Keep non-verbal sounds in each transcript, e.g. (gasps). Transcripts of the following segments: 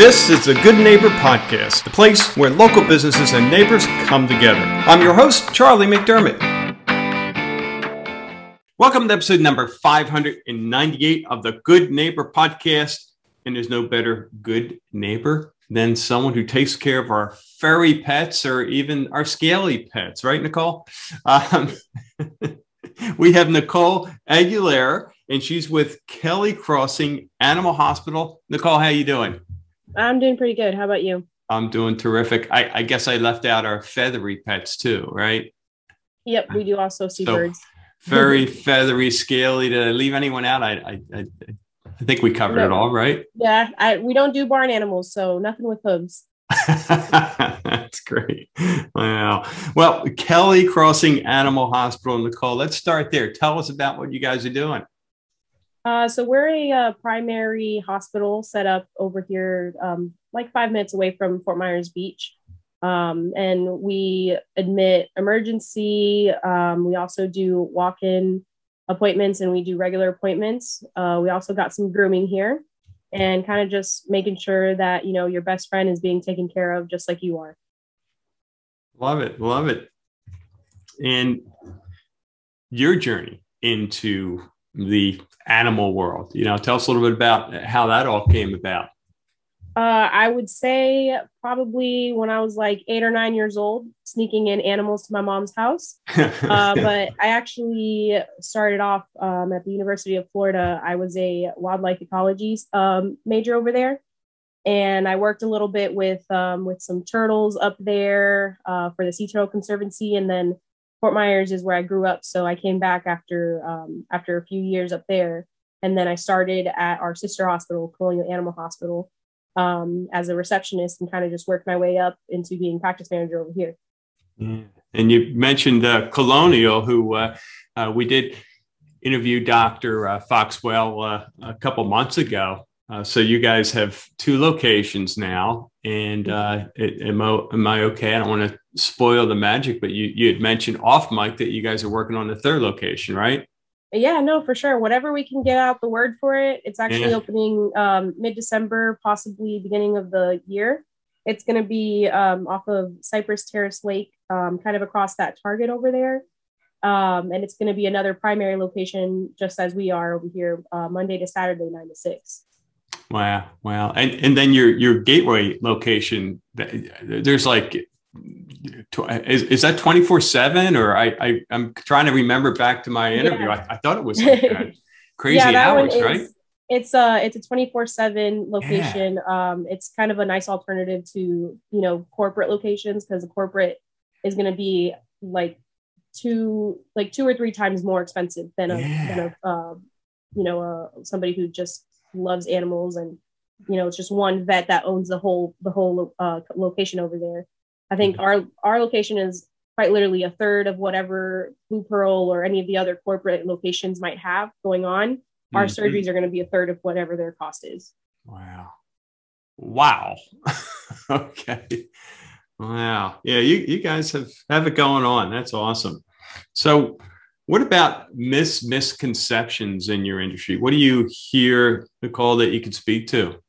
This is the Good Neighbor Podcast, the place where local businesses and neighbors come together. I'm your host, Charlie McDermott. Welcome to episode number 598 of the Good Neighbor Podcast. And there's no better good neighbor than someone who takes care of our furry pets or even our scaly pets, right, Nicole? Um, (laughs) we have Nicole Aguilera, and she's with Kelly Crossing Animal Hospital. Nicole, how you doing? I'm doing pretty good. How about you? I'm doing terrific. I, I guess I left out our feathery pets too, right? Yep, we do also see so birds. very feathery, scaly. Did I leave anyone out? I I, I, I think we covered no. it all, right? Yeah, I, we don't do barn animals, so nothing with hooves. (laughs) That's great. Wow. Well, Kelly Crossing Animal Hospital, Nicole, let's start there. Tell us about what you guys are doing. Uh, so we're a uh, primary hospital set up over here, um, like five minutes away from Fort Myers Beach. Um, and we admit emergency. Um, we also do walk-in appointments and we do regular appointments. Uh, we also got some grooming here and kind of just making sure that, you know, your best friend is being taken care of just like you are. Love it. Love it. And your journey into the animal world. You know, tell us a little bit about how that all came about. Uh, I would say probably when I was like eight or nine years old, sneaking in animals to my mom's house. (laughs) uh, but I actually started off um, at the University of Florida. I was a wildlife ecology um, major over there, and I worked a little bit with um, with some turtles up there uh, for the Sea Turtle Conservancy, and then Fort Myers is where I grew up. So I came back after um, after a few years up there, and then I started at our sister hospital, Colonial Animal Hospital, um, as a receptionist, and kind of just worked my way up into being practice manager over here. Yeah. And you mentioned uh, Colonial, who uh, uh, we did interview Dr. Uh, Foxwell uh, a couple months ago. Uh, so you guys have two locations now, and it, am, I, am I okay? I don't want to spoil the magic, but you you had mentioned off mic that you guys are working on the third location, right? Yeah, no, for sure. Whatever we can get out the word for it. It's actually yeah. opening um, mid December, possibly beginning of the year. It's going to be um, off of Cypress Terrace Lake, um, kind of across that target over there. Um, and it's going to be another primary location, just as we are over here, uh, Monday to Saturday, nine to six. Wow, wow, and and then your your gateway location. There's like is, is that 24 7 or I, I i'm trying to remember back to my interview yeah. I, I, thought it was like (laughs) crazy yeah, hours is, right it's a it's a 24 7 location yeah. um it's kind of a nice alternative to you know corporate locations because a corporate is going to be like two like two or three times more expensive than a, than a uh, you know uh, somebody who just loves animals and you know it's just one vet that owns the whole the whole uh, location over there I think mm-hmm. our our location is quite literally a third of whatever Blue Pearl or any of the other corporate locations might have going on. Our mm-hmm. surgeries are going to be a third of whatever their cost is. Wow. Wow. (laughs) okay. Wow. Yeah, you, you guys have, have it going on. That's awesome. So what about mis misconceptions in your industry? What do you hear, Nicole, that you could speak to?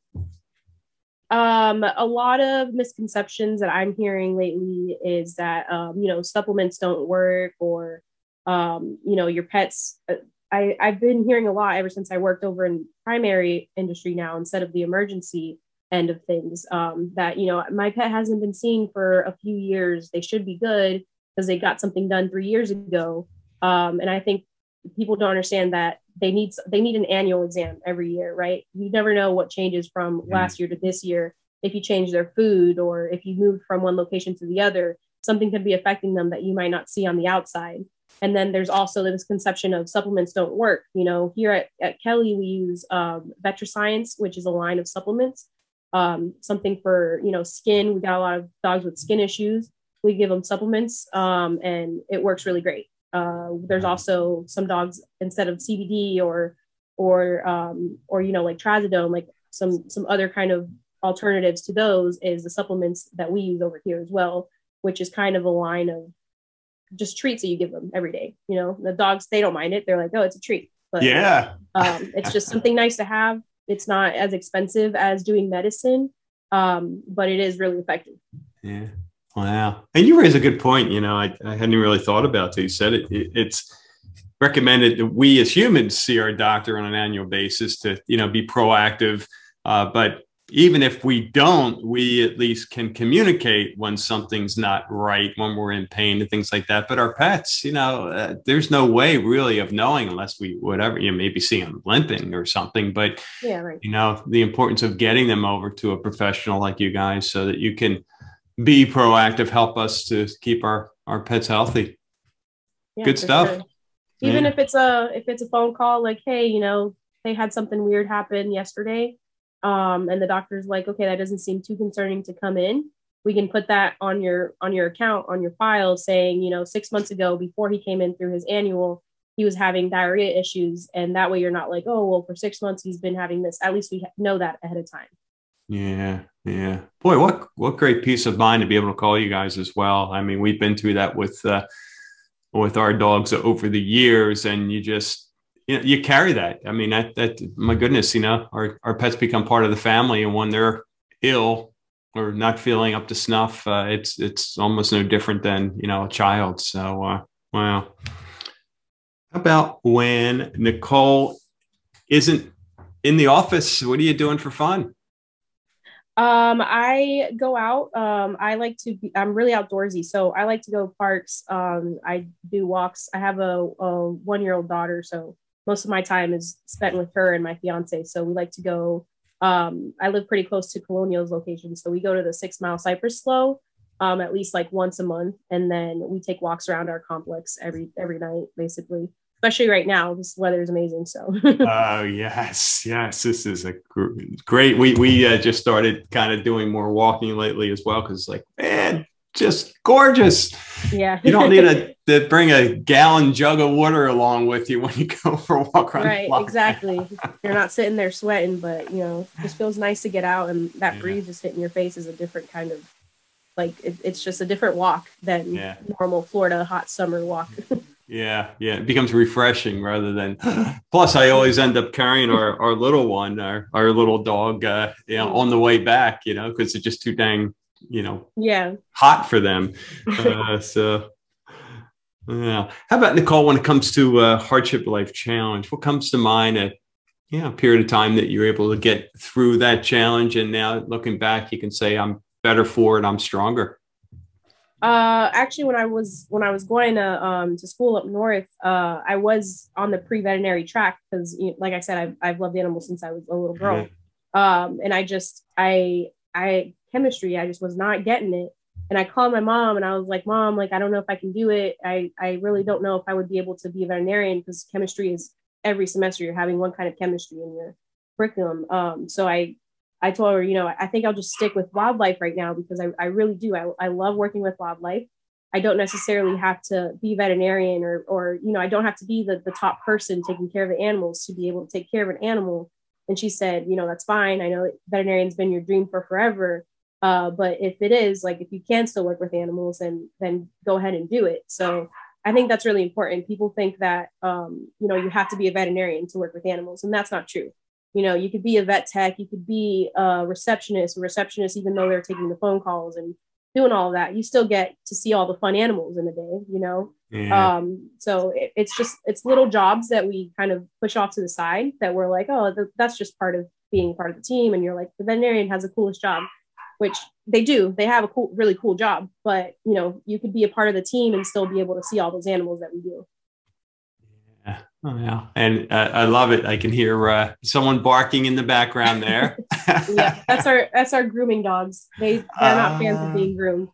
Um, a lot of misconceptions that I'm hearing lately is that um, you know supplements don't work or um, you know your pets. Uh, I, I've been hearing a lot ever since I worked over in primary industry now instead of the emergency end of things. Um, that you know my pet hasn't been seen for a few years. They should be good because they got something done three years ago. Um, and I think people don't understand that they need they need an annual exam every year, right? You never know what changes from mm-hmm. last year to this year. If you change their food or if you move from one location to the other, something could be affecting them that you might not see on the outside. And then there's also this conception of supplements don't work. You know, here at, at Kelly, we use um, VetriScience, which is a line of supplements, um, something for, you know, skin. We got a lot of dogs with skin issues. We give them supplements um, and it works really great. Uh, there's also some dogs instead of CBD or or um, or you know like trazodone, like some some other kind of alternatives to those is the supplements that we use over here as well, which is kind of a line of just treats that you give them every day. You know, the dogs they don't mind it; they're like, oh, it's a treat. But yeah, um, it's just something nice to have. It's not as expensive as doing medicine. um, but it is really effective. Yeah. Wow. And you raise a good point. You know, I, I hadn't really thought about it. You said it, it, it's recommended that we as humans see our doctor on an annual basis to, you know, be proactive. Uh, but even if we don't, we at least can communicate when something's not right, when we're in pain and things like that. But our pets, you know, uh, there's no way really of knowing unless we, whatever, you know, maybe see them limping or something. But, yeah, right. you know, the importance of getting them over to a professional like you guys so that you can be proactive, help us to keep our, our pets healthy. Yeah, Good stuff. Sure. Even yeah. if it's a if it's a phone call like, hey, you know, they had something weird happen yesterday um, and the doctor's like, okay, that doesn't seem too concerning to come in. We can put that on your on your account on your file, saying, you know, six months ago before he came in through his annual, he was having diarrhea issues, and that way you're not like, oh, well, for six months he's been having this. At least we know that ahead of time. Yeah, yeah. Boy, what what great peace of mind to be able to call you guys as well. I mean, we've been through that with uh, with our dogs over the years, and you just you, know, you carry that. I mean, that, that, my goodness, you know, our, our pets become part of the family. And when they're ill or not feeling up to snuff, uh, it's, it's almost no different than, you know, a child. So, uh, wow. How about when Nicole isn't in the office? What are you doing for fun? Um, I go out. Um, I like to be, I'm really outdoorsy. So I like to go parks. Um, I do walks. I have a, a one year old daughter. So most of my time is spent with her and my fiance. So we like to go. Um, I live pretty close to Colonial's location, so we go to the Six Mile Cypress Slough um, at least like once a month, and then we take walks around our complex every every night, basically. Especially right now, this weather is amazing. So. (laughs) oh yes, yes, this is a gr- great. We we uh, just started kind of doing more walking lately as well because it's like man, just gorgeous. Yeah. you don't need a, (laughs) to bring a gallon jug of water along with you when you go (laughs) for a walk around. Right, exactly. You're not sitting there sweating, but you know, it just feels nice to get out and that yeah. breeze just hitting your face is a different kind of like it, it's just a different walk than yeah. normal Florida hot summer walk. Yeah, yeah. It becomes refreshing rather than (gasps) plus I always end up carrying our, our little one, our, our little dog uh, you know, on the way back, you know, because it's just too dang you know yeah. hot for them. (laughs) Uh, so yeah. How about nicole when it comes to uh, hardship life challenge what comes to mind at yeah a period of time that you're able to get through that challenge and now looking back you can say i'm better for it i'm stronger uh, actually, when I was when I was going to um, to school up north, uh, I was on the pre veterinary track because, you know, like I said, I've, I've loved animals since I was a little girl, mm-hmm. um, and I just I I chemistry. I just was not getting it. And I called my mom and I was like, Mom, like, I don't know if I can do it. I, I really don't know if I would be able to be a veterinarian because chemistry is every semester you're having one kind of chemistry in your curriculum. Um, so I, I told her, you know, I think I'll just stick with wildlife right now because I, I really do. I, I love working with wildlife. I don't necessarily have to be veterinarian or, or, you know, I don't have to be the, the top person taking care of the animals to be able to take care of an animal. And she said, you know, that's fine. I know veterinarian's been your dream for forever. Uh, but if it is like if you can still work with animals, then then go ahead and do it. So I think that's really important. People think that um, you know you have to be a veterinarian to work with animals, and that's not true. You know, you could be a vet tech, you could be a receptionist, a receptionist, even though they're taking the phone calls and doing all of that, you still get to see all the fun animals in a day. You know, yeah. um, so it, it's just it's little jobs that we kind of push off to the side that we're like, oh, th- that's just part of being part of the team, and you're like, the veterinarian has the coolest job which they do. They have a cool, really cool job, but you know, you could be a part of the team and still be able to see all those animals that we do. Oh, yeah. and uh, I love it. I can hear uh, someone barking in the background there. (laughs) yeah, that's our that's our grooming dogs. They they're not uh, fans of being groomed.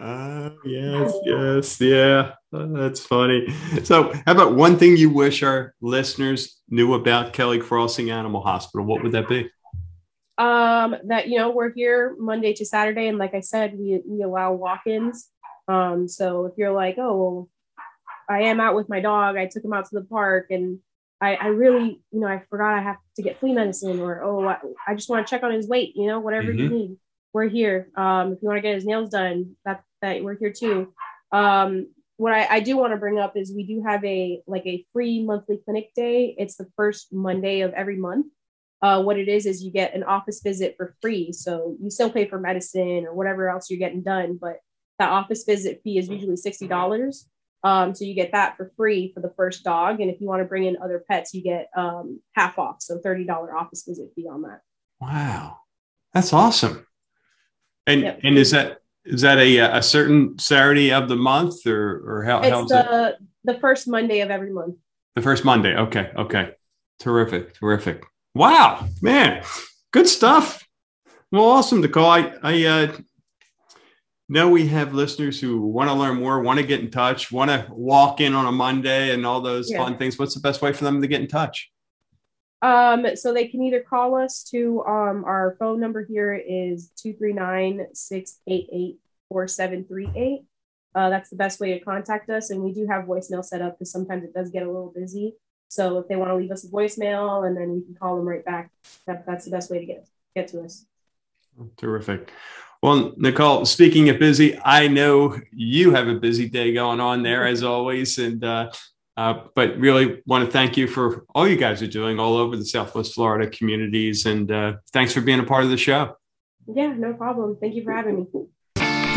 Uh, yes, yes, yeah. Oh, that's funny. So, how about one thing you wish our listeners knew about Kelly Crossing Animal Hospital? What would that be? um, that you know we're here Monday to Saturday, and like I said, we we allow walk-ins. Um, so if you're like, oh well, I am out with my dog, I took him out to the park, and I, I really, you know, I forgot I have to get flea medicine, or oh, I, I just want to check on his weight, you know, whatever mm-hmm. you need, we're here. Um, if you want to get his nails done, that that we're here too. Um, what I, I do want to bring up is we do have a like a free monthly clinic day. It's the first Monday of every month. uh, what it is is you get an office visit for free. So you still pay for medicine or whatever else you're getting done, but that office visit fee is usually sixty dollars. Um, so you get that for free for the first dog, and if you want to bring in other pets, you get um, half off, so thirty dollar office visit fee on that. Wow, that's awesome. And Yep. and is that is that a a certain Saturday of the month or or how It's how's it? the the first Monday of every month. The first Monday. Okay. Okay. Terrific. Terrific. Wow, man, good stuff. Well, awesome, Nicole. I, I uh, know we have listeners who want to learn more, want to get in touch, want to walk in on a Monday and all those Yeah. fun things. What's the best way for them to get in touch? Um, so they can either call us to um, our phone number here is 239-688-4738. Uh, that's the best way to contact us. And we do have voicemail set up because sometimes it does get a little busy. So if they want to leave us a voicemail and then we can call them right back, that, that's the best way to get get to us. Terrific. Well, Nicole, speaking of busy, I know you have a busy day going on there as always. And, uh, uh, but really want to thank you for all you guys are doing all over the Southwest Florida communities. And uh, thanks for being a part of the show. Yeah, no problem. Thank you for having me.